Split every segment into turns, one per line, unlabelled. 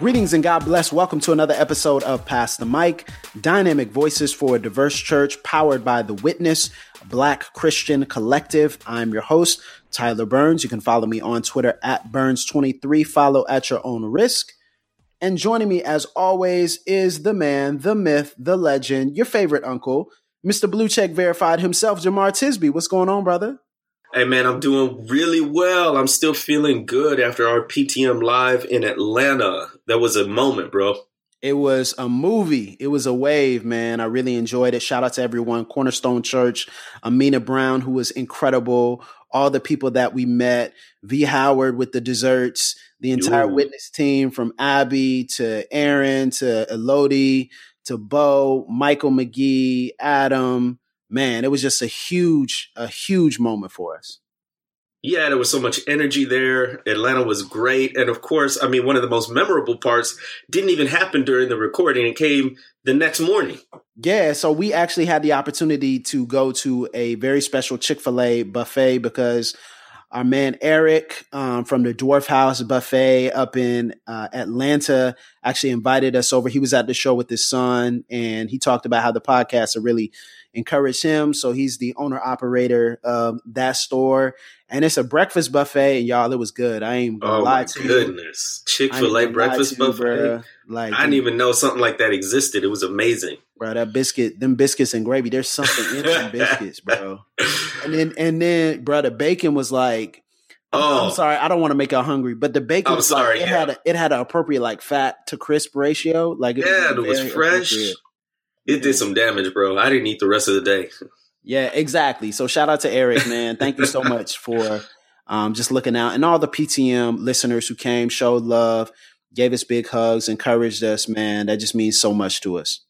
Greetings and God bless. Welcome to another episode of Pass the Mic, dynamic voices for a diverse church powered by The Witness, Black Christian Collective. I'm your host, Tyler Burns. You can follow me on Twitter at Burns23. Follow at your own risk. And joining me, as always, is the man, the myth, the legend, your favorite uncle, Mr. Blue Check Verified himself, Jemar Tisby. What's going on, brother?
Hey man, I'm doing really well. I'm still feeling good after our PTM live in Atlanta. That was a moment, bro.
It was a movie. It was a wave, man. I really enjoyed it. Shout out to everyone. Cornerstone Church, Amena Brown, who was incredible. All the people that we met, V. Howard with the desserts, the entire
Ooh.
witness team from Abby to Aaron to Elodie to Bo, Michael McGee, Adam. Man, it was just a huge, a huge moment for us.
Yeah, there was so much energy there. Atlanta was great. And of course, I mean, one of the most memorable parts didn't even happen during the recording. It came the next morning.
Yeah, so we actually had the opportunity to go to a very special Chick fil A buffet because our man Eric um, from the Dwarf House Buffet up in uh, Atlanta actually invited us over. He was at the show with his son, and he talked about how the podcast have really encouraged him. So he's the owner operator of that store, and it's a breakfast buffet. And y'all, it was good. I ain't gonna
Oh
lie
my
to you.
goodness. Chick fil A breakfast buffet.
bruh. Like
I didn't even know something like that existed. It was amazing.
bro. That biscuit, them biscuits and gravy. There's something in them biscuits, bro. And then, and then, bro, the bacon was like.
Oh.
I'm sorry, I don't want to make you hungry, but the bacon
I'm
was
sorry,
like, it
yeah.
had a, it had an appropriate like fat to crisp ratio. Like
Yeah, it was fresh. It did some damage, bro. I didn't eat the rest of the day.
Yeah, exactly. So shout out to Eric, man. Thank you so much for um, just looking out and all the PTM listeners who came, showed love, gave us big hugs, encouraged us, man. That just means so much to us.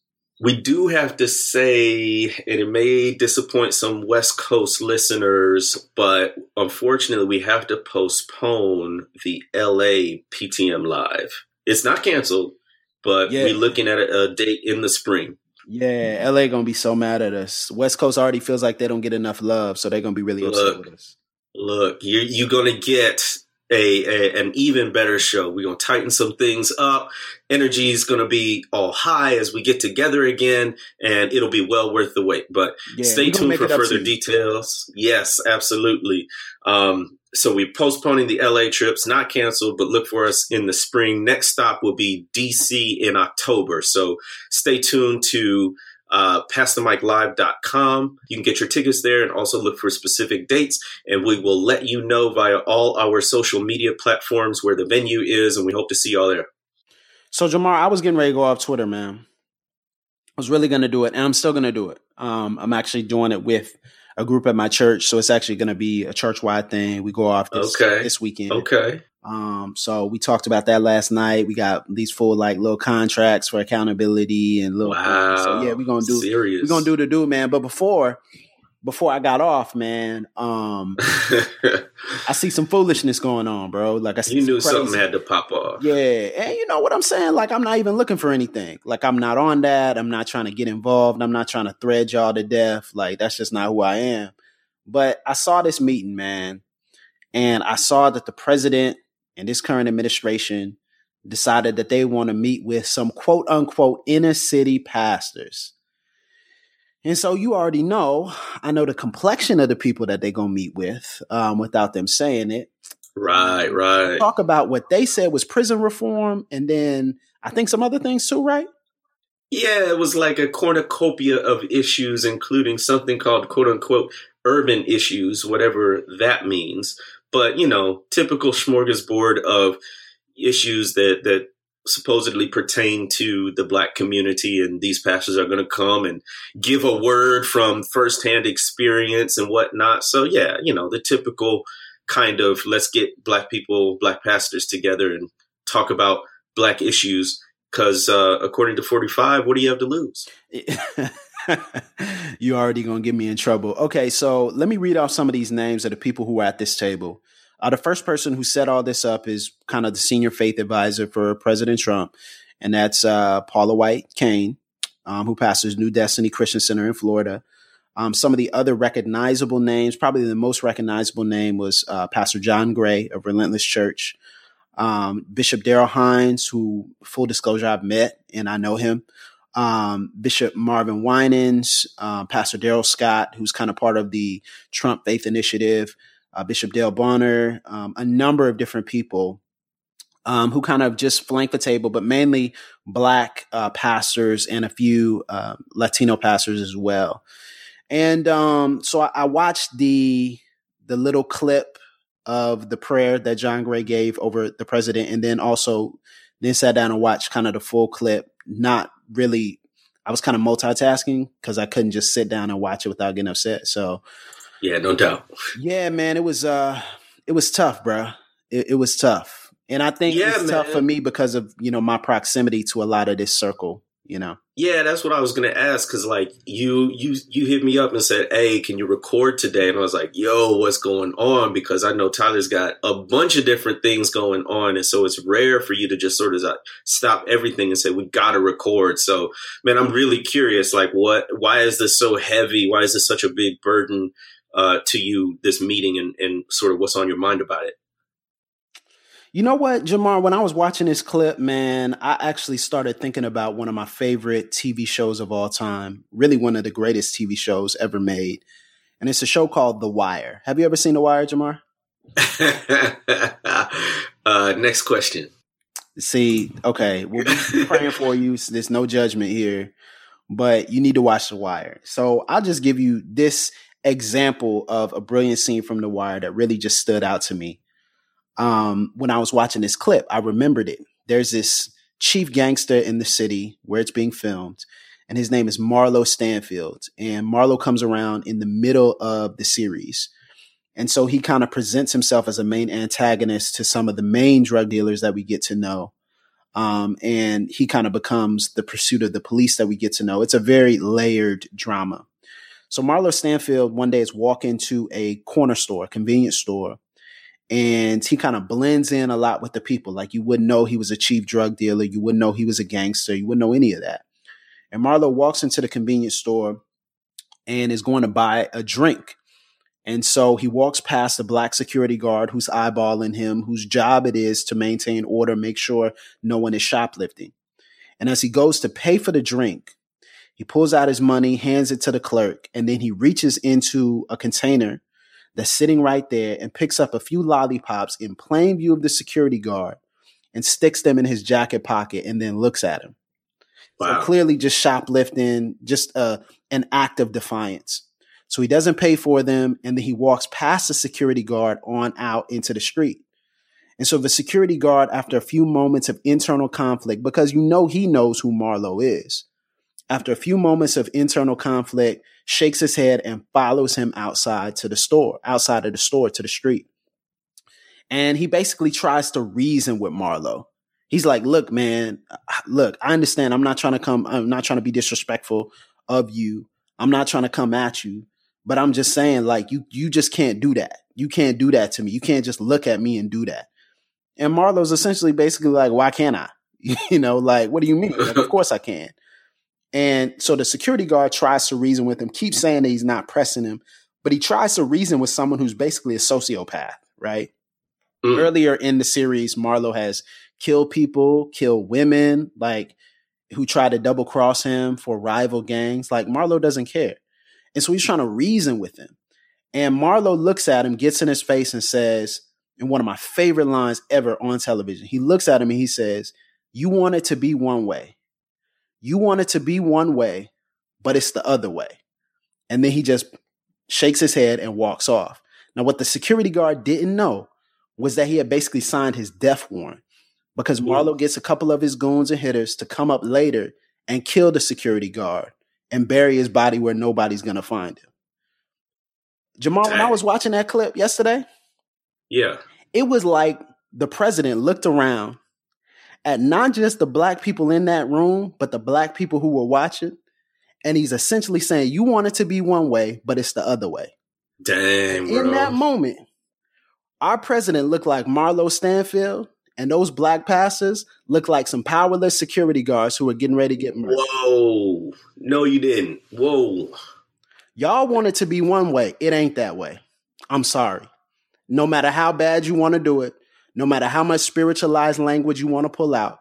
We do have to say, and it may disappoint some West Coast listeners, but unfortunately, we have to postpone the LA PTM Live. It's not canceled, but
Yeah.
we're looking at a, a date in the spring.
Yeah, LA gonna be so mad at us. West Coast already feels like they don't get enough love, so they're gonna be really upset with us.
Look, you're, you're going to get a, a an even better show. We're going to tighten some things up. Energy is going to be all high as we get together again, and it'll be well worth the wait. But
Yeah,
stay tuned for
it up to
further details. Yes, absolutely. Um, so we're postponing the LA trips, not canceled, but look for us in the spring. Next stop will be DC in October. So stay tuned to uh, passthemiclive.com. You can get your tickets there and also look for specific dates. And we will let you know via all our social media platforms where the venue is. And we hope to see y'all there.
So Jemar, I was getting ready to go off Twitter, man. I was really gonna do it, and I'm still gonna do it. Um, I'm actually doing it with a group at my church, so it's actually gonna be a church wide thing. We go off this
Okay.
this weekend.
Okay.
Um, so we talked about that last night. We got these full like little contracts for accountability and little.
Wow.
So yeah, we're gonna do
Serious.
we're gonna do the do, man. But before before I got off, man, um, I see some foolishness going on, bro. Like I see
you knew
crazy-
something had to pop off.
yeah, and you know what I'm saying? Like I'm not even looking for anything. Like I'm not on that. I'm not trying to get involved. I'm not trying to thread y'all to death. Like that's just not who I am. But I saw this meeting, man, and I saw that the president and this current administration decided that they want to meet with some quote unquote inner city pastors. And so you already know, I know the complexion of the people that they're going to meet with um, without them saying it
Right, right.
talk about what they said was prison reform and then I think some other things too, right?
Yeah, it was like a cornucopia of issues, including something called quote unquote urban issues, whatever that means. But, you know, typical smorgasbord of issues that, that supposedly pertain to the black community. And these pastors are going to come and give a word from firsthand experience and whatnot. So, yeah, you know, the typical kind of let's get black people, black pastors together and talk about black issues. Because uh, according to 45, what do you have to lose?
you already gonna get me in trouble. Okay, so let me read off some of these names of the people who are at this table. Uh, the first person who set all this up is kind of the senior faith advisor for President Trump, and that's uh, Paula White Cain, um, who pastors New Destiny Christian Center in Florida. Um, some of the other recognizable names, probably the most recognizable name was uh, Pastor John Gray of Relentless Church, um, Bishop Daryl Hines, who, full disclosure, I've met and I know him. Um, Bishop Marvin Winans, uh, Pastor Darrell Scott, who's kind of part of the Trump Faith Initiative, uh, Bishop Dale Bonner, um, a number of different people um, who kind of just flank the table, but mainly black uh, pastors and a few uh, Latino pastors as well. And um, so I, I watched the the little clip of the prayer that John Gray gave over the president, and then also then sat down and watched kind of the full clip, not really I was kind of multitasking because I couldn't just sit down and watch it without getting upset. So
yeah, no doubt.
Yeah, man, it was uh it was tough, bro. It, it was tough. And I think yeah, it's man. tough for me because of, you know, my proximity to a lot of this circle you know
yeah that's what i was gonna ask because like you you you hit me up and said hey can you record today and i was like yo what's going on because i know tyler's got a bunch of different things going on and so it's rare for you to just sort of stop everything and say we gotta record so man i'm really curious like what why is this so heavy why is this such a big burden uh, to you this meeting and, and sort of what's on your mind about it
you know what, Jemar? When I was watching this clip, man, I actually started thinking about one of my favorite TV shows of all time. Really, one of the greatest TV shows ever made, and it's a show called The Wire. Have you ever seen The Wire, Jemar?
uh, next question.
See, okay, we'll be praying for you. So there's no judgment here, but you need to watch The Wire. So I'll just give you this example of a brilliant scene from The Wire that really just stood out to me um, when I was watching this clip, I remembered it. There's this chief gangster in the city where it's being filmed, and his name is Marlo Stanfield. And Marlo comes around in the middle of the series. And so he kind of presents himself as a main antagonist to some of the main drug dealers that we get to know. Um, and he kind of becomes the pursuit of the police that we get to know. It's a very layered drama. So Marlo Stanfield one day is walking to a corner store, a convenience store, and he kind of blends in a lot with the people. Like you wouldn't know he was a chief drug dealer, you wouldn't know he was a gangster, you wouldn't know any of that. And Marlo walks into the convenience store and is going to buy a drink. And so he walks past the black security guard who's eyeballing him, whose job it is to maintain order, make sure no one is shoplifting. And as he goes to pay for the drink, he pulls out his money, hands it to the clerk, and then he reaches into a container that's sitting right there and picks up a few lollipops in plain view of the security guard and sticks them in his jacket pocket and then looks at him. Wow. So clearly just shoplifting, just uh, an act of defiance. So he doesn't pay for them and then he walks past the security guard on out into the street. And so the security guard, after a few moments of internal conflict, because you know he knows who Marlo is, after a few moments of internal conflict, shakes his head and follows him outside to the store, outside of the store to the street. And he basically tries to reason with Marlo. He's like, look, man, look, I understand. I'm not trying to come, I'm not trying to be disrespectful of you. I'm not trying to come at you, but I'm just saying, like, you you just can't do that. You can't do that to me. You can't just look at me and do that. And Marlo's essentially basically like, why can't I? you know, like, what do you mean? Like, of course I can. And so the security guard tries to reason with him, keeps saying that he's not pressing him, but he tries to reason with someone who's basically a sociopath, right? Mm. Earlier in the series, Marlo has killed people, killed women, like who try to double cross him for rival gangs. Like Marlo doesn't care. And so he's trying to reason with him. And Marlo looks at him, gets in his face, and says, in one of my favorite lines ever on television, he looks at him and he says, You want it to be one way. You want it to be one way, but it's the other way. And then he just shakes his head and walks off. Now, what the security guard didn't know was that he had basically signed his death warrant because hmm. Marlo gets a couple of his goons and hitters to come up later and kill the security guard and bury his body where nobody's going to find him. Jamal, when I was watching that clip yesterday,
Yeah.
It was like the president looked around at not just the black people in that room, but the black people who were watching. And he's essentially saying, You want it to be one way, but it's the other way.
Dang.
In that moment, our president looked like Marlo Stanfield, and those black pastors looked like some powerless security guards who were getting ready to get murdered.
Whoa. No, you didn't. Whoa.
Y'all want it to be one way. It ain't that way. I'm sorry. No matter how bad you want to do it, no matter how much spiritualized language you want to pull out,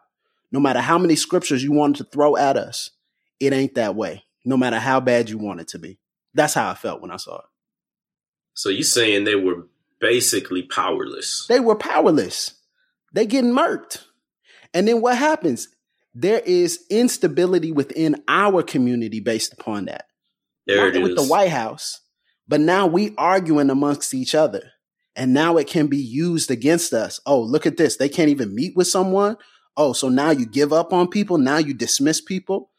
no matter how many scriptures you want to throw at us, it ain't that way. No matter how bad you want it to be. That's how I felt when I saw it.
So you saying they were basically powerless?
They were powerless. They getting murked. And then what happens? There is instability within our community based upon that.
There
Not
it
with
is.
the White House, but now we arguing amongst each other. And now it can be used against us. Oh, look at this. They can't even meet with someone. Oh, so now you give up on people. Now you dismiss people.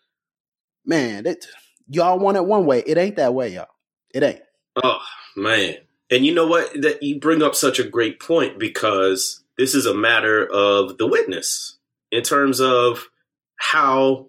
Man, it, y'all want it one way. It ain't that way, y'all. It ain't.
Oh man. And you know what? That you bring up such a great point because this is a matter of the witness in terms of how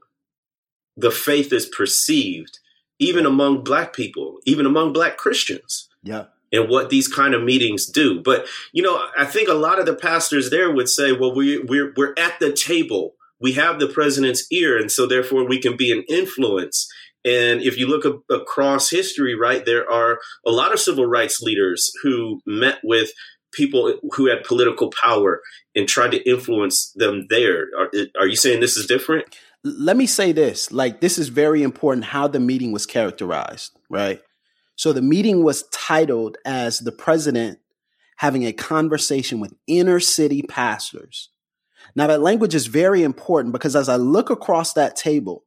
the faith is perceived, even among black people, even among black Christians,
Yeah.
And what these kind of meetings do. But you know, I think a lot of the pastors there would say, "Well, we, we're we're at the table. We have the president's ear, and so therefore we can be an influence." And if you look a- across history, right, there are a lot of civil rights leaders who met with people who had political power and tried to influence them there. Are, are you saying this is different?
let me say this like this is very important how the meeting was characterized right so the meeting was titled as the president having a conversation with inner city pastors. Now that language is very important because as i look across that table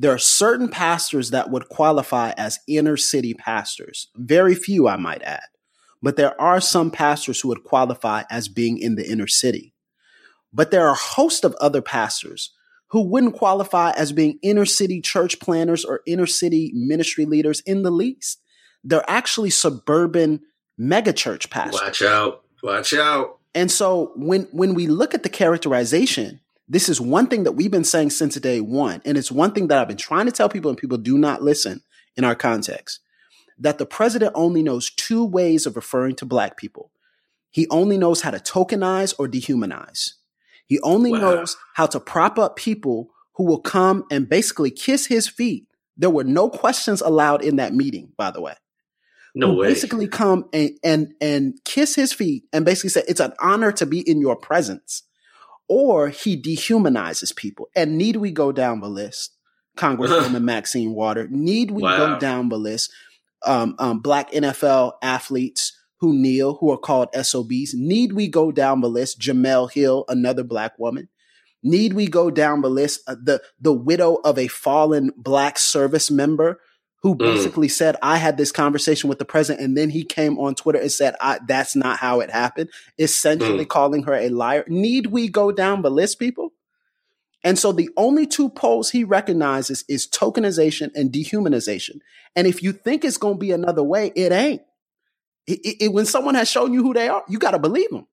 there are certain pastors that would qualify as inner city pastors. Very few i might add. But there are some pastors who would qualify as being in the inner city. But there are a host of other pastors who wouldn't qualify as being inner city church planners or inner city ministry leaders in the least. They're actually suburban megachurch pastors.
Watch out! Watch out!
And so when when we look at the characterization, this is one thing that we've been saying since day one, and it's one thing that I've been trying to tell people, and people do not listen in our context. That the president only knows two ways of referring to black people. He only knows how to tokenize or dehumanize. He only
Wow.
knows how to prop up people who will come and basically kiss his feet. There were no questions allowed in that meeting, by the way.
No
who
way!
basically come and, and and kiss his feet and basically say it's an honor to be in your presence. Or he dehumanizes people. And need we go down the list? Congresswoman Maxine Water. Need we
Wow.
go down the list? Um, um, black NFL athletes who kneel, who are called SOBs. Need we go down the list? Jemele Hill, another black woman. Need we go down the list? Uh, the the widow of a fallen black service member who
Mm.
basically said, "I had this conversation with the president," and then he came on Twitter and said, I, "That's not how it happened," essentially calling her a liar. Need we go down the list, people? And so the only two poles he recognizes is tokenization and dehumanization. And if you think it's going to be another way, it ain't. It- it- it- when someone has shown you who they are, you got to believe them.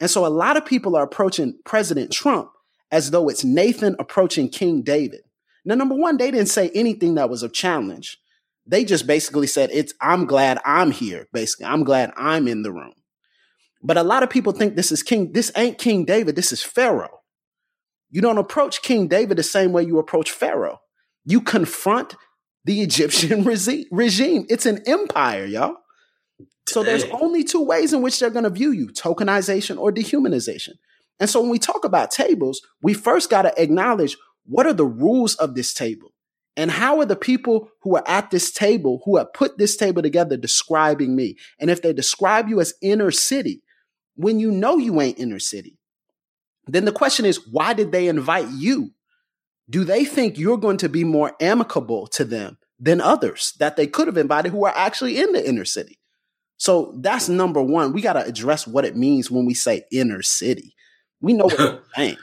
And so a lot of people are approaching President Trump as though it's Nathan approaching King David. Now, number one, they didn't say anything that was a challenge. They just basically said, it's, I'm glad I'm here. Basically, I'm glad I'm in the room. But a lot of people think this is King, this ain't King David. This is Pharaoh. You don't approach King David the same way you approach Pharaoh. You confront the Egyptian regime. It's an empire, y'all. So there's only two ways in which they're going to view you tokenization or dehumanization. And so when we talk about tables, we first got to acknowledge what are the rules of this table? And how are the people who are at this table, who have put this table together, describing me? And if they describe you as inner city, when you know you ain't inner city, then the question is, why did they invite you? Do they think you're going to be more amicable to them than others that they could have invited who are actually in the inner city? So that's number one. We got to address what it means when we say inner city. We know what they're saying.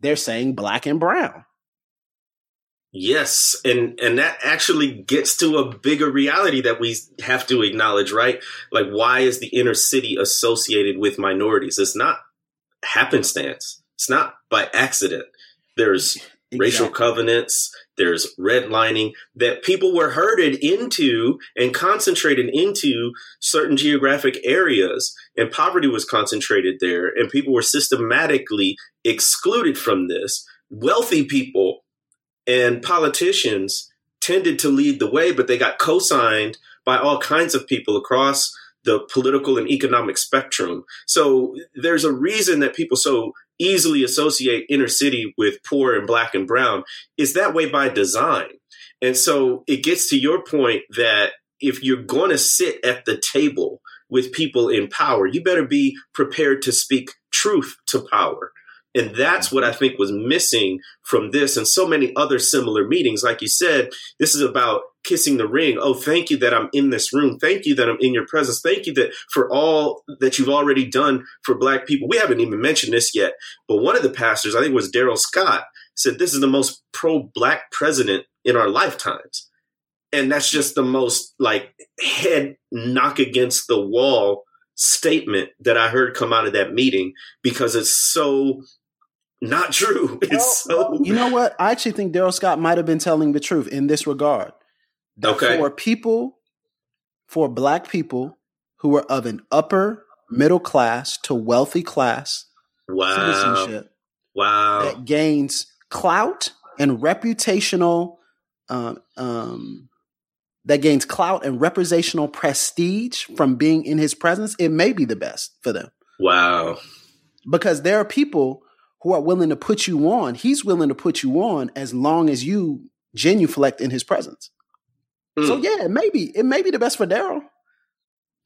They're saying black and brown.
Yes, and and that actually gets to a bigger reality that we have to acknowledge, right? Like why is the inner city associated with minorities? It's not happenstance. It's not by accident. There's exactly. racial covenants, there's redlining that people were herded into and concentrated into certain geographic areas and poverty was concentrated there and people were systematically excluded from this. Wealthy people and politicians tended to lead the way, but they got co signed by all kinds of people across the political and economic spectrum. So there's a reason that people so easily associate inner city with poor and black and brown is that way by design. And so it gets to your point that if you're going to sit at the table with people in power, you better be prepared to speak truth to power. And that's what I think was missing from this and so many other similar meetings. Like you said, this is about kissing the ring. Oh, thank you that I'm in this room. Thank you that I'm in your presence. Thank you that for all that you've already done for black people. We haven't even mentioned this yet, but one of the pastors, I think was Darrell Scott, said this is the most pro black president in our lifetimes. And that's just the most like head knock against the wall statement that I heard come out of that meeting because it's so not true. It's well,
so. You know what? I actually think Darrell Scott might have been telling the truth in this regard.
Okay.
For people, for black people who are of an upper middle class to wealthy class
wow.
citizenship,
wow,
that gains clout and reputational, um, um, that gains clout and representational prestige from being in his presence, it may be the best for them.
Wow.
Because there are people who are willing to put you on. He's willing to put you on as long as you genuflect in his presence. Mm. So yeah, maybe it may be the best for Darrell.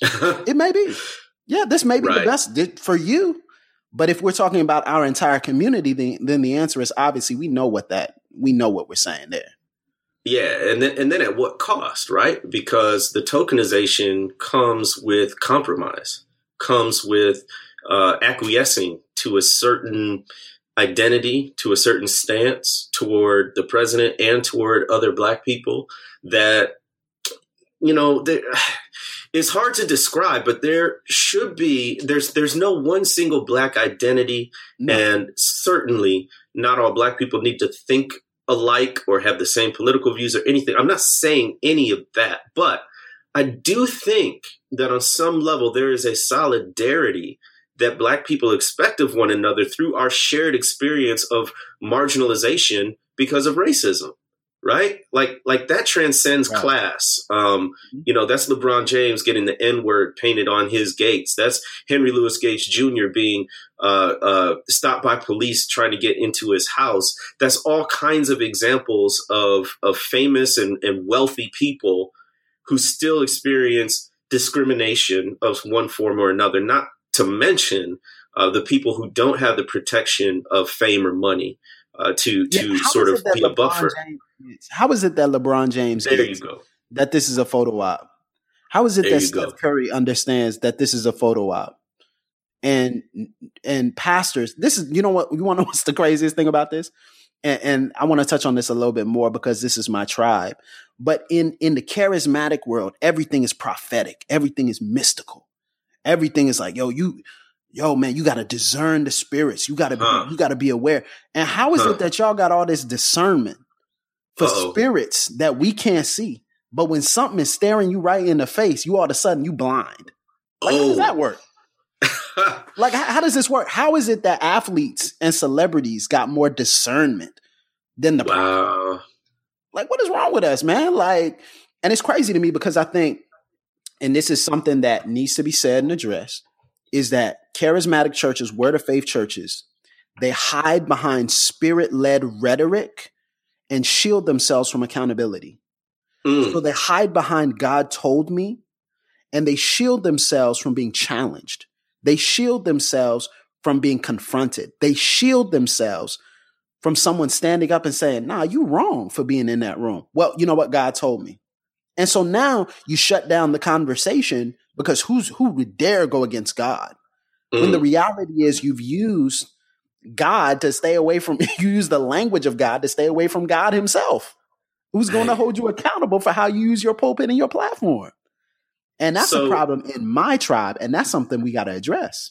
it may be. Yeah, this may be right. the best for you. But if we're talking about our entire community, then, then the answer is obviously we know what that we know what we're saying there.
Yeah, and then and then at what cost, right? Because the tokenization comes with compromise, comes with uh, acquiescing to a certain identity, to a certain stance toward the president and toward other black people that, you know, it's hard to describe, but there should be, there's, there's no one single black identity. No. And certainly not all black people need to think alike or have the same political views or anything. I'm not saying any of that, but I do think that on some level there is a solidarity that black people expect of one another through our shared experience of marginalization because of racism right? Like like that transcends class. Um mm-hmm. you know that's lebron james getting the n word painted on his gates. That's henry louis gates jr being uh uh stopped by police trying to get into his house. That's all kinds of examples of of famous and, and wealthy people who still experience discrimination of one form or another not to mention uh, the people who don't have the protection of fame or money uh, to to sort of be LeBron a buffer.
James, how is it that LeBron James
there you go
that this is a photo op? How is it there that Steph go. Curry understands that this is a photo op? And and pastors, this is you know what you want to know what's the craziest thing about this? And, and I want to touch on this a little bit more because this is my tribe. But in in the charismatic world, everything is prophetic, everything is mystical. Everything is like, yo, you, yo, man, you got to discern the spirits. You got to, huh. you got to be aware. And how is huh. it that y'all got all this discernment for Uh-oh. spirits that we can't see? But when something is staring you right in the face, you all of a sudden you blind. Like, oh. how does oh. that oh. work? like, how, how, does this work? How is it that athletes and celebrities got more discernment than the
wow?
Like, what is wrong with us, man? Like, and it's crazy to me because I think and this is something that needs to be said and addressed, is that charismatic churches, word of faith churches, they hide behind spirit led rhetoric and shield themselves from accountability. Mm. So they hide behind God told me and they shield themselves from being challenged. They shield themselves from being confronted. They shield themselves from someone standing up and saying, nah, you wrong for being in that room. Well, you know what God told me. And so now you shut down the conversation because who's who would dare go against God? Mm. When the mm. reality is you've used God to stay away from you use the language of God to stay away from God himself. who's going to hold you accountable for how you use your pulpit and your platform. And that's so, a problem in my tribe. And that's something we got to address.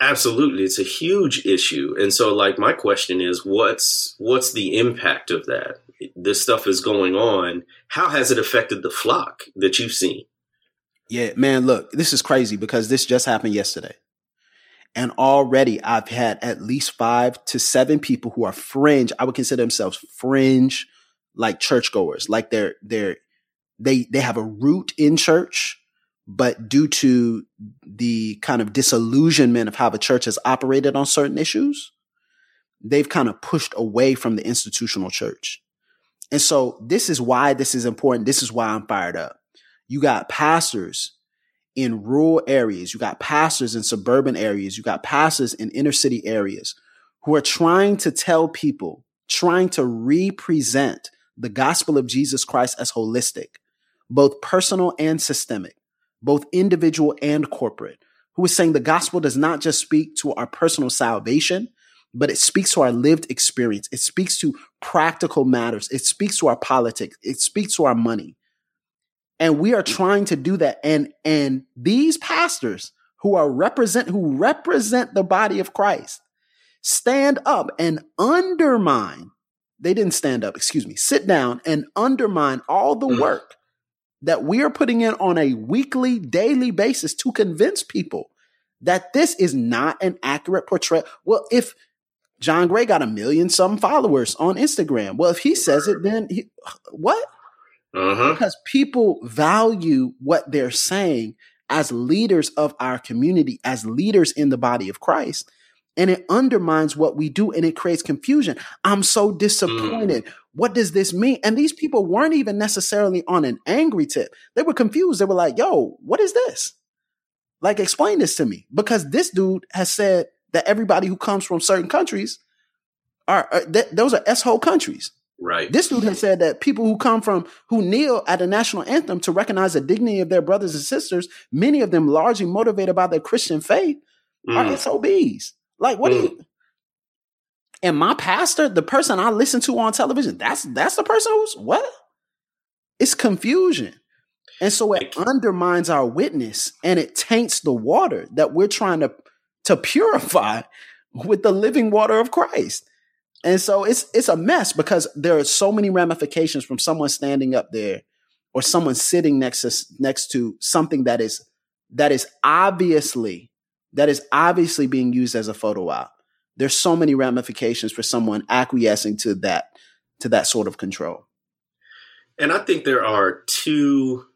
Absolutely. It's a huge issue. And so like my question is what's what's the impact of that? This stuff is going on. How has it affected the flock that you've seen?
Yeah, man, look, this is crazy because this just happened yesterday. And already I've had at least five to seven people who are fringe. I would consider themselves fringe, like churchgoers, like they're, they're, they, they have a root in church, but due to the kind of disillusionment of how the church has operated on certain issues, they've kind of pushed away from the institutional church. And so this is why this is important. This is why I'm fired up. You got pastors in rural areas. You got pastors in suburban areas. You got pastors in inner city areas who are trying to tell people, trying to represent the gospel of Jesus Christ as holistic, both personal and systemic, both individual and corporate, who is saying the gospel does not just speak to our personal salvation, but it speaks to our lived experience. It speaks to practical matters. It speaks to our politics. It speaks to our money. And we are trying to do that. And, and these pastors who are represent, who represent the body of Christ stand up and undermine. They didn't stand up, excuse me, sit down and undermine all the mm. work that we are putting in on a weekly, daily basis to convince people that this is not an accurate portrayal. Well, if John Gray got a million some followers on Instagram, well, if he says it, then he, what? Uh-huh. Because people value what they're saying as leaders of our community, as leaders in the body of Christ. And it undermines what we do and it creates confusion. I'm so disappointed. Mm. What does this mean? And these people weren't even necessarily on an angry tip. They were confused. They were like, yo, what is this? Like, explain this to me. Because this dude has said that everybody who comes from certain countries are, are th- those are S-hole countries.
Right.
This dude has said that people who come from who kneel at the national anthem to recognize the dignity of their brothers and sisters, many of them largely motivated by their Christian faith, mm. are SOBs. Like, what mm. you? And my pastor, the person I listen to on television, that's that's the person who's what? It's confusion. And so it undermines our witness and it taints the water that we're trying to to purify with the living water of Christ. And so it's it's a mess because there are so many ramifications from someone standing up there or someone sitting next to next to something that is that is obviously that is obviously being used as a photo op. There's so many ramifications for someone acquiescing to that to that sort of control.
And I think there are two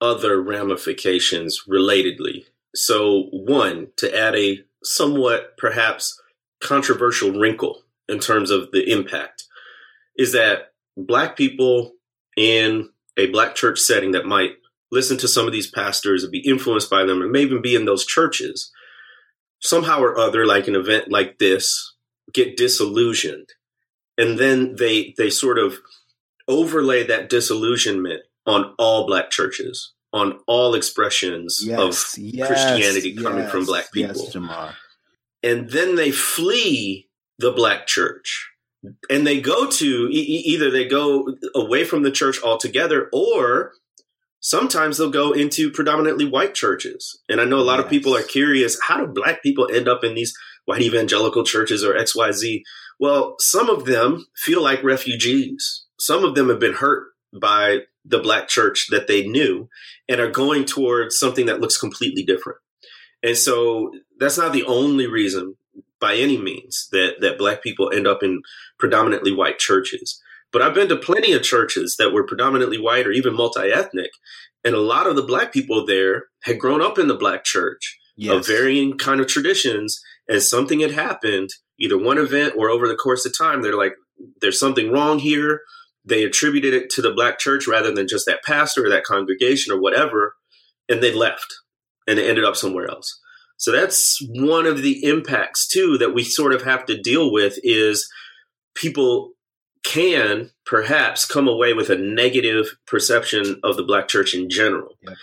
other ramifications relatedly. So one, to add a somewhat perhaps controversial wrinkle in terms of the impact is that black people in a black church setting that might listen to some of these pastors and be influenced by them and may even be in those churches somehow or other like an event like this get disillusioned. And then they they sort of overlay that disillusionment on all black churches on all expressions yes, of yes, christianity coming yes, from black people. And then they flee the black church. And they go to e- either they go away from the church altogether or sometimes they'll go into predominantly white churches and i know a lot yes. of people are curious how do black people end up in these white evangelical churches or xyz well some of them feel like refugees some of them have been hurt by the black church that they knew and are going towards something that looks completely different and so that's not the only reason by any means that that black people end up in predominantly white churches. But I've been to plenty of churches that were predominantly white or even multi-ethnic, and a lot of the black people there had grown up in the black church yes. of varying kind of traditions, and something had happened, either one event or over the course of time. They're like, "There's something wrong here." They attributed it to the black church rather than just that pastor or that congregation or whatever, and they left and they ended up somewhere else. So that's one of the impacts too that we sort of have to deal with is people can perhaps come away with a negative perception of the black church in general. Yeah.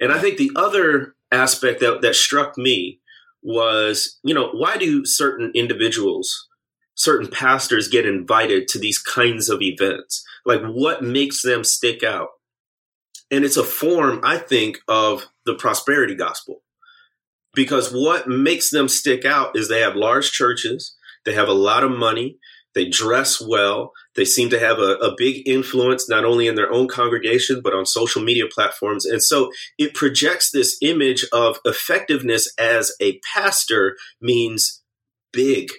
And I think the other aspect that, that struck me was, you know, why do certain individuals certain pastors get invited to these kinds of events? Like what makes them stick out? And it's a form, I think, of the prosperity gospel. Because what makes them stick out is they have large churches, they have a lot of money, they dress well, they seem to have a, a big influence not only in their own congregation, but on social media platforms. And so it projects this image of effectiveness as a pastor means big,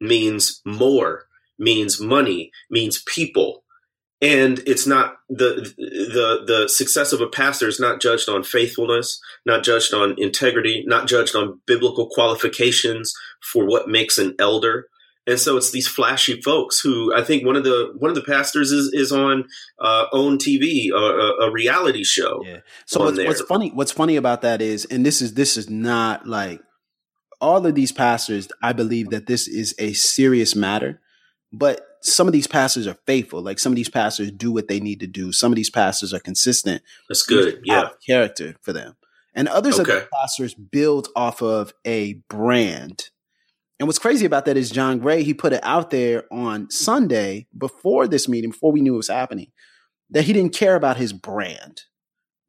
means more, means money, means people. And it's not the the the success of a pastor is not judged on faithfulness, not judged on integrity, not judged on biblical qualifications for what makes an elder. And so it's these flashy folks who I think one of the one of the pastors is is on uh, OWN TV, a, a reality show.
Yeah. So what's, what's funny? What's funny about that is, and this is this is not like all of these pastors, I believe that this is a serious matter, but some of these pastors are faithful. Like some of these pastors do what they need to do. Some of these pastors are consistent.
That's good. Yeah.
Character for them. And others okay. of the pastors build off of a brand. And what's crazy about that is John Gray, he put it out there on Sunday before this meeting, before we knew it was happening, that he didn't care about his brand.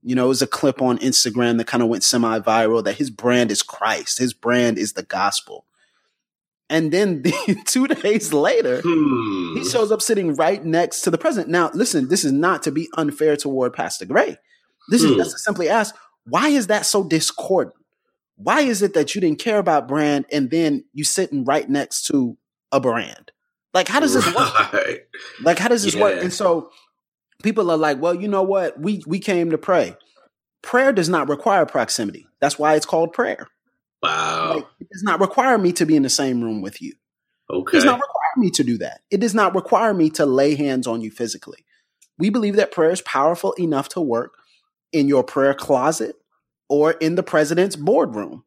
You know, it was a clip on Instagram that kind of went semi viral that his brand is Christ, his brand is the gospel. And then the, two days later, hmm. he shows up sitting right next to the president. Now, listen, this is not to be unfair toward Pastor Gray. This hmm. is to simply ask, why is that so discordant? Why is it that you didn't care about brand and then you sitting right next to a brand? Like, how does this right. work? Like, how does this yeah. work? And so people are like, well, you know what? We we came to pray. Prayer does not require proximity. That's why it's called prayer.
Wow.
Like, it does not require me to be in the same room with you.
Okay.
It does not require me to do that. It does not require me to lay hands on you physically. We believe that prayer is powerful enough to work in your prayer closet or in the president's boardroom.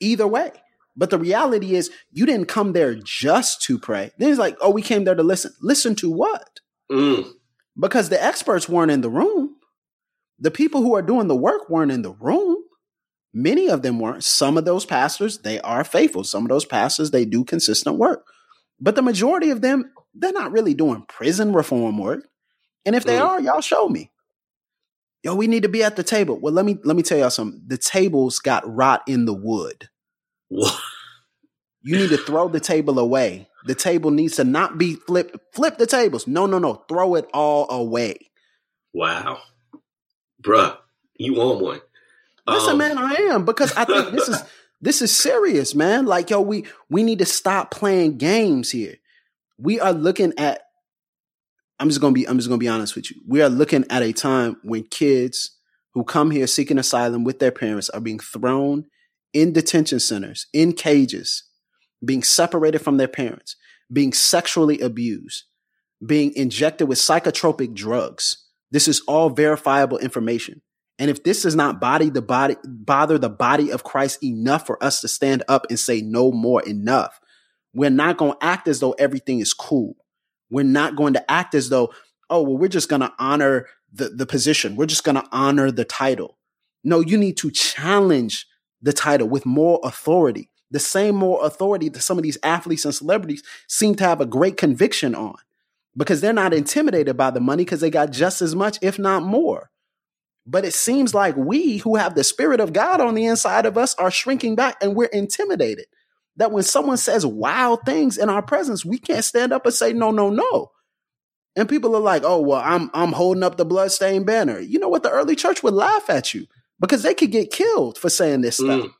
Either way. But the reality is, you didn't come there just to pray. Then it's like, oh, we came there to listen. Listen to what?
Mm
because the experts weren't in the room. The people who are doing the work weren't in the room. Many of them weren't. Some of those pastors, they are faithful. Some of those pastors, they do consistent work. But the majority of them, they're not really doing prison reform work. And if they mm. are, y'all show me. Yo, we need to be at the table. Well, let me let me tell y'all something. The tables got rot in the wood.
What?
You need to throw the table away the table needs to not be flipped. Flip the tables. No, no, no. Throw it all away.
Wow. Bruh, you on one.
Listen, um, man, I am because I think this is this is serious, man. Like, yo, we we need to stop playing games here. We are looking at I'm just gonna be I'm just gonna be honest with you. We are looking at a time when kids who come here seeking asylum with their parents are being thrown in detention centers, in cages, being separated from their parents, being sexually abused, being injected with psychotropic drugs. This is all verifiable information. And if this does not body the body, bother the body of Christ enough for us to stand up and say no more enough, we're not going to act as though everything is cool. We're not going to act as though, oh, well, we're just going to honor the, the position. We're just going to honor the title. No, you need to challenge the title with more authority the same more authority that some of these athletes and celebrities seem to have a great conviction on because they're not intimidated by the money because they got just as much, if not more. But it seems like we who have the Spirit of God on the inside of us are shrinking back and we're intimidated. That when someone says wild things in our presence, we can't stand up and say, no, no, no. And people are like, oh, well, I'm, I'm holding up the bloodstained banner. You know what? The early church would laugh at you because they could get killed for saying this stuff. Mm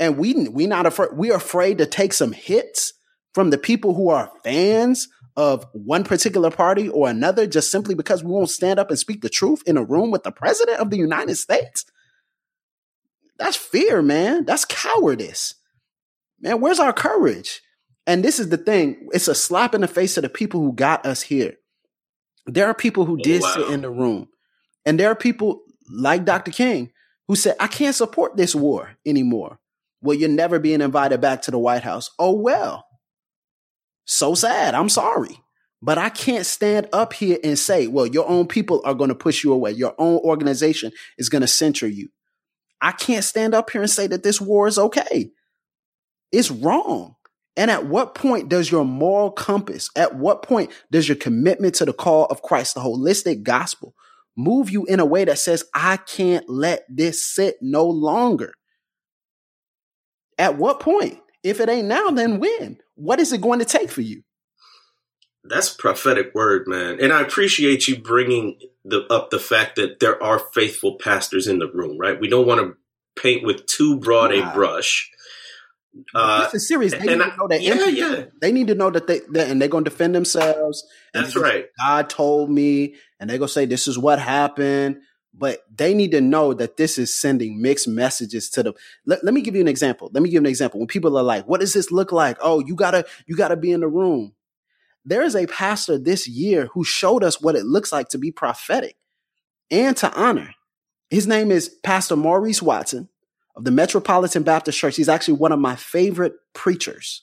and we we not afraid we're afraid to take some hits from the people who are fans of one particular party or another just simply because we won't stand up and speak the truth in a room with the president of the United States. That's fear, man. That's cowardice. Man, where's our courage? And this is the thing it's a slap in the face to the people who got us here. There are people who oh, did wow. sit in the room, and there are people like Dr. King who said, I can't support this war anymore. Well, you're never being invited back to the White House. Oh, well. So sad. I'm sorry. But I can't stand up here and say, well, your own people are going to push you away. Your own organization is going to censor you. I can't stand up here and say that this war is okay. It's wrong. And at what point does your moral compass, at what point does your commitment to the call of Christ, the holistic gospel, move you in a way that says, I can't let this sit no longer? At what point? If it ain't now, then when? What is it going to take for you?
That's prophetic word, man. And I appreciate you bringing the, up the fact that there are faithful pastors in the room, right? We don't want to paint with too broad a brush.
Uh, it's a series. They need to know that. Yeah, yeah. They need to know that they that, and they're going to defend themselves.
That's right.
God told me, and they're going to say this is what happened. But they need to know that this is sending mixed messages to them. Let, let me give you an example. Let me give you an example. When people are like, "What does this look like?" Oh, you gotta you gotta be in the room. There is a pastor this year who showed us what it looks like to be prophetic and to honor. His name is Pastor Maurice Watson of the Metropolitan Baptist Church. He's actually one of my favorite preachers.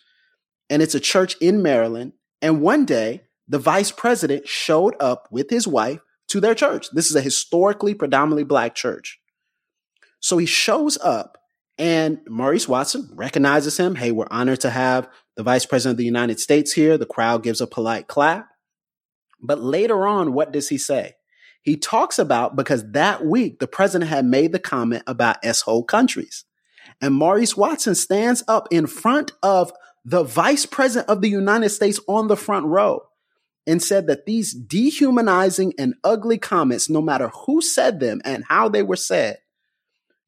And it's a church in Maryland. And one day, the vice president showed up with his wife to their church. This is a historically predominantly black church. So he shows up and Maurice Watson recognizes him. Hey, we're honored to have the vice president of the United States here. The crowd gives a polite clap. But later on, what does he say? He talks about because that week the president had made the comment about S-hole countries. And Maurice Watson stands up in front of the vice president of the United States on the front row and said that these dehumanizing and ugly comments, no matter who said them and how they were said,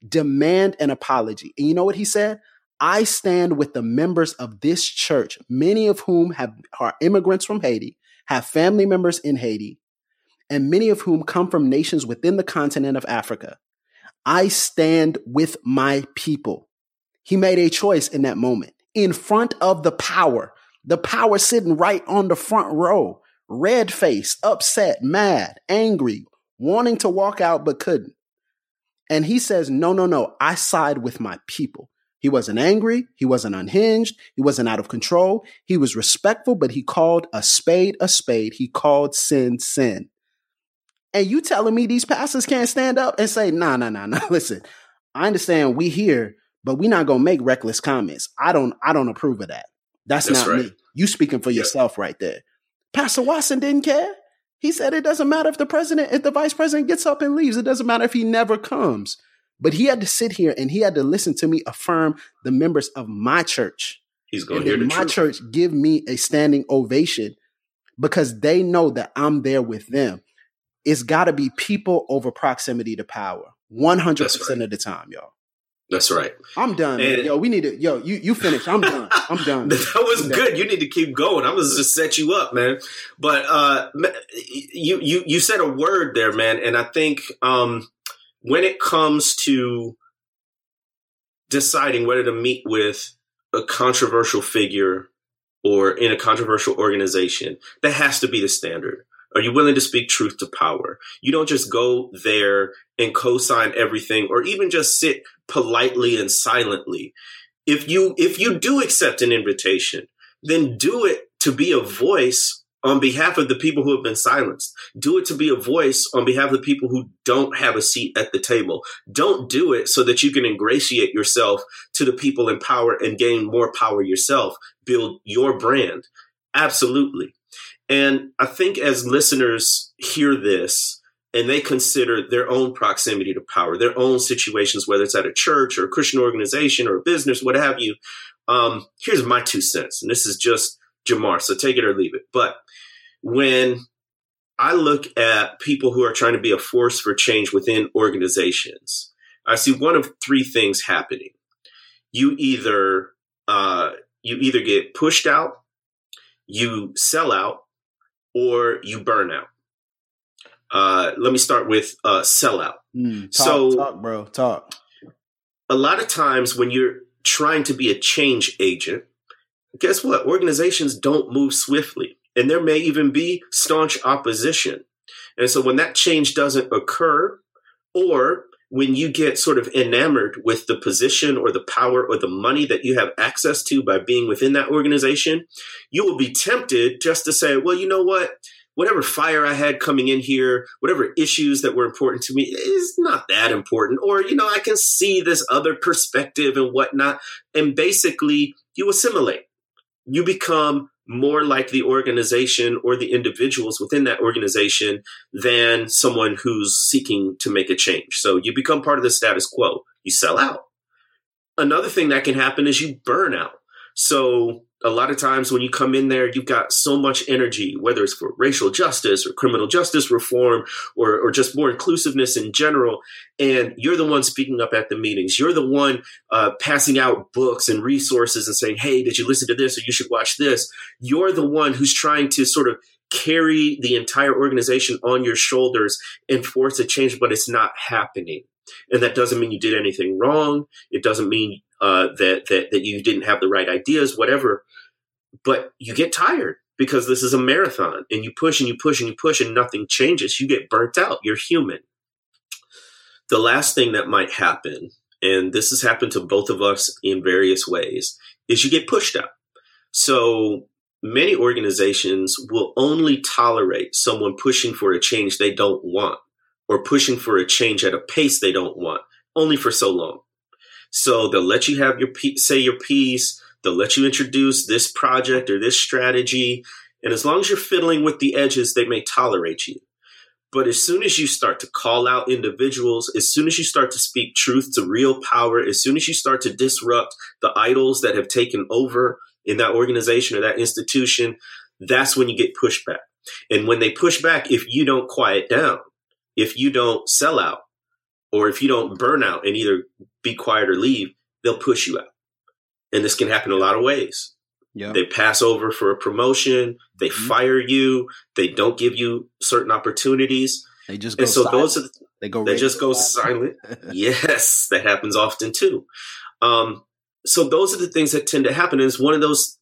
demand an apology. And you know what he said? I stand with the members of this church, many of whom have, are immigrants from Haiti, have family members in Haiti, and many of whom come from nations within the continent of Africa. I stand with my people. He made a choice in that moment in front of the power, the power sitting right on the front row, red faced, upset, mad, angry, wanting to walk out but couldn't. And he says, No, no, no, I side with my people. He wasn't angry. He wasn't unhinged. He wasn't out of control. He was respectful, but he called a spade a spade. He called sin sin. And you telling me these pastors can't stand up and say, nah, nah, nah, nah. Listen, I understand we here, but we not gonna make reckless comments. I don't I don't approve of that. That's, That's not right. me. You speaking for yourself right there. Pastor Watson didn't care. He said it doesn't matter if the president, if the vice president gets up and leaves, it doesn't matter if he never comes. But he had to sit here and he had to listen to me affirm the members of my church.
He's going to hear the
my
truth.
church give me a standing ovation because they know that I'm there with them it's got to be people over proximity to power 100% right. of the time, y'all.
That's right.
I'm done. And, yo, we need to. Yo, you you finish. I'm done. I'm done.
that was good. You need to keep going. I'm gonna just set you up, man. But uh, you you you said a word there, man, and I think um, when it comes to deciding whether to meet with a controversial figure or in a controversial organization, that has to be the standard. Are you willing to speak truth to power? You don't just go there and co-sign everything or even just sit politely and silently. If you if you do accept an invitation, then do it to be a voice on behalf of the people who have been silenced. Do it to be a voice on behalf of the people who don't have a seat at the table. Don't do it so that you can ingratiate yourself to the people in power and gain more power yourself. Build your brand. Absolutely. And I think as listeners hear this and they consider their own proximity to power, their own situations, whether it's at a church or a Christian organization or a business, what have you, um, here's my two cents. And this is just Jemar, so take it or leave it. But when I look at people who are trying to be a force for change within organizations, I see one of three things happening. You either uh, you either get pushed out, you sell out, or you burn out. Uh, let me start with uh, sellout.
Mm, talk, so, talk, bro, talk.
A lot of times when you're trying to be a change agent, guess what? Organizations don't move swiftly, and there may even be staunch opposition. And so when that change doesn't occur, or when you get sort of enamored with the position or the power or the money that you have access to by being within that organization, you will be tempted just to say, well, you know what? Whatever fire I had coming in here, whatever issues that were important to me is not that important. Or, you know, I can see this other perspective and whatnot. And basically, you assimilate you become more like the organization or the individuals within that organization than someone who's seeking to make a change. So you become part of the status quo. You sell out. Another thing that can happen is you burn out. So a lot of times when you come in there, you've got so much energy, whether it's for racial justice or criminal justice reform or, or just more inclusiveness in general. And you're the one speaking up at the meetings. You're the one uh, passing out books and resources and saying, Hey, did you listen to this or you should watch this? You're the one who's trying to sort of carry the entire organization on your shoulders and force a change, but it's not happening. And that doesn't mean you did anything wrong. It doesn't mean uh, that that that you didn't have the right ideas, whatever. But you get tired because this is a marathon, and you push and you push and you push, and nothing changes. You get burnt out. You're human. The last thing that might happen, and this has happened to both of us in various ways, is you get pushed out. So many organizations will only tolerate someone pushing for a change they don't want or pushing for a change at a pace they don't want only for so long. So they'll let you have your say your piece. They'll let you introduce this project or this strategy. And as long as you're fiddling with the edges, they may tolerate you. But as soon as you start to call out individuals, as soon as you start to speak truth to real power, as soon as you start to disrupt the idols that have taken over in that organization or that institution, that's when you get pushback. And when they push back, if you don't quiet down, if you don't sell out, or if you don't burn out and either be quiet or leave, they'll push you out. And this can happen a lot of ways. Yep. They pass over for a promotion, they mm-hmm. fire you, they don't give you certain opportunities.
They just go and so silent. those are the,
they go they just go silent. yes, that happens often too. Um, so those are the things that tend to happen. And it's one of those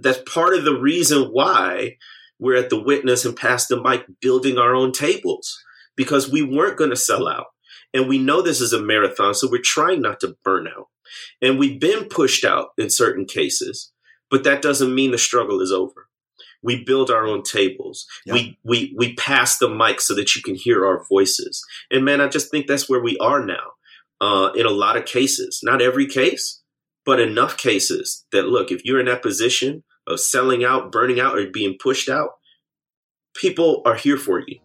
that's part of the reason why we're at the witness and Pass the Mic building our own tables because we weren't going to sell out. And we know this is a marathon, so we're trying not to burn out. And we've been pushed out in certain cases, but that doesn't mean the struggle is over. We build our own tables. Yeah. We we we pass the mic so that you can hear our voices. And man, I just think that's where we are now. Uh, in a lot of cases, not every case, but enough cases that look, if you're in that position of selling out, burning out, or being pushed out, people are here for you.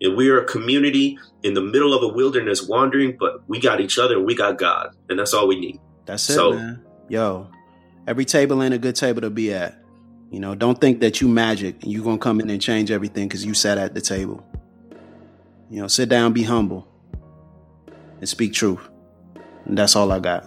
And we are a community in the middle of a wilderness wandering, but we got each other and we got God. And that's all we need.
That's it, so, man. Yo, every table ain't a good table to be at. You know, don't think that you magic and you gonna come in and change everything because you sat at the table. You know, sit down, be humble, and speak truth. And that's all I got.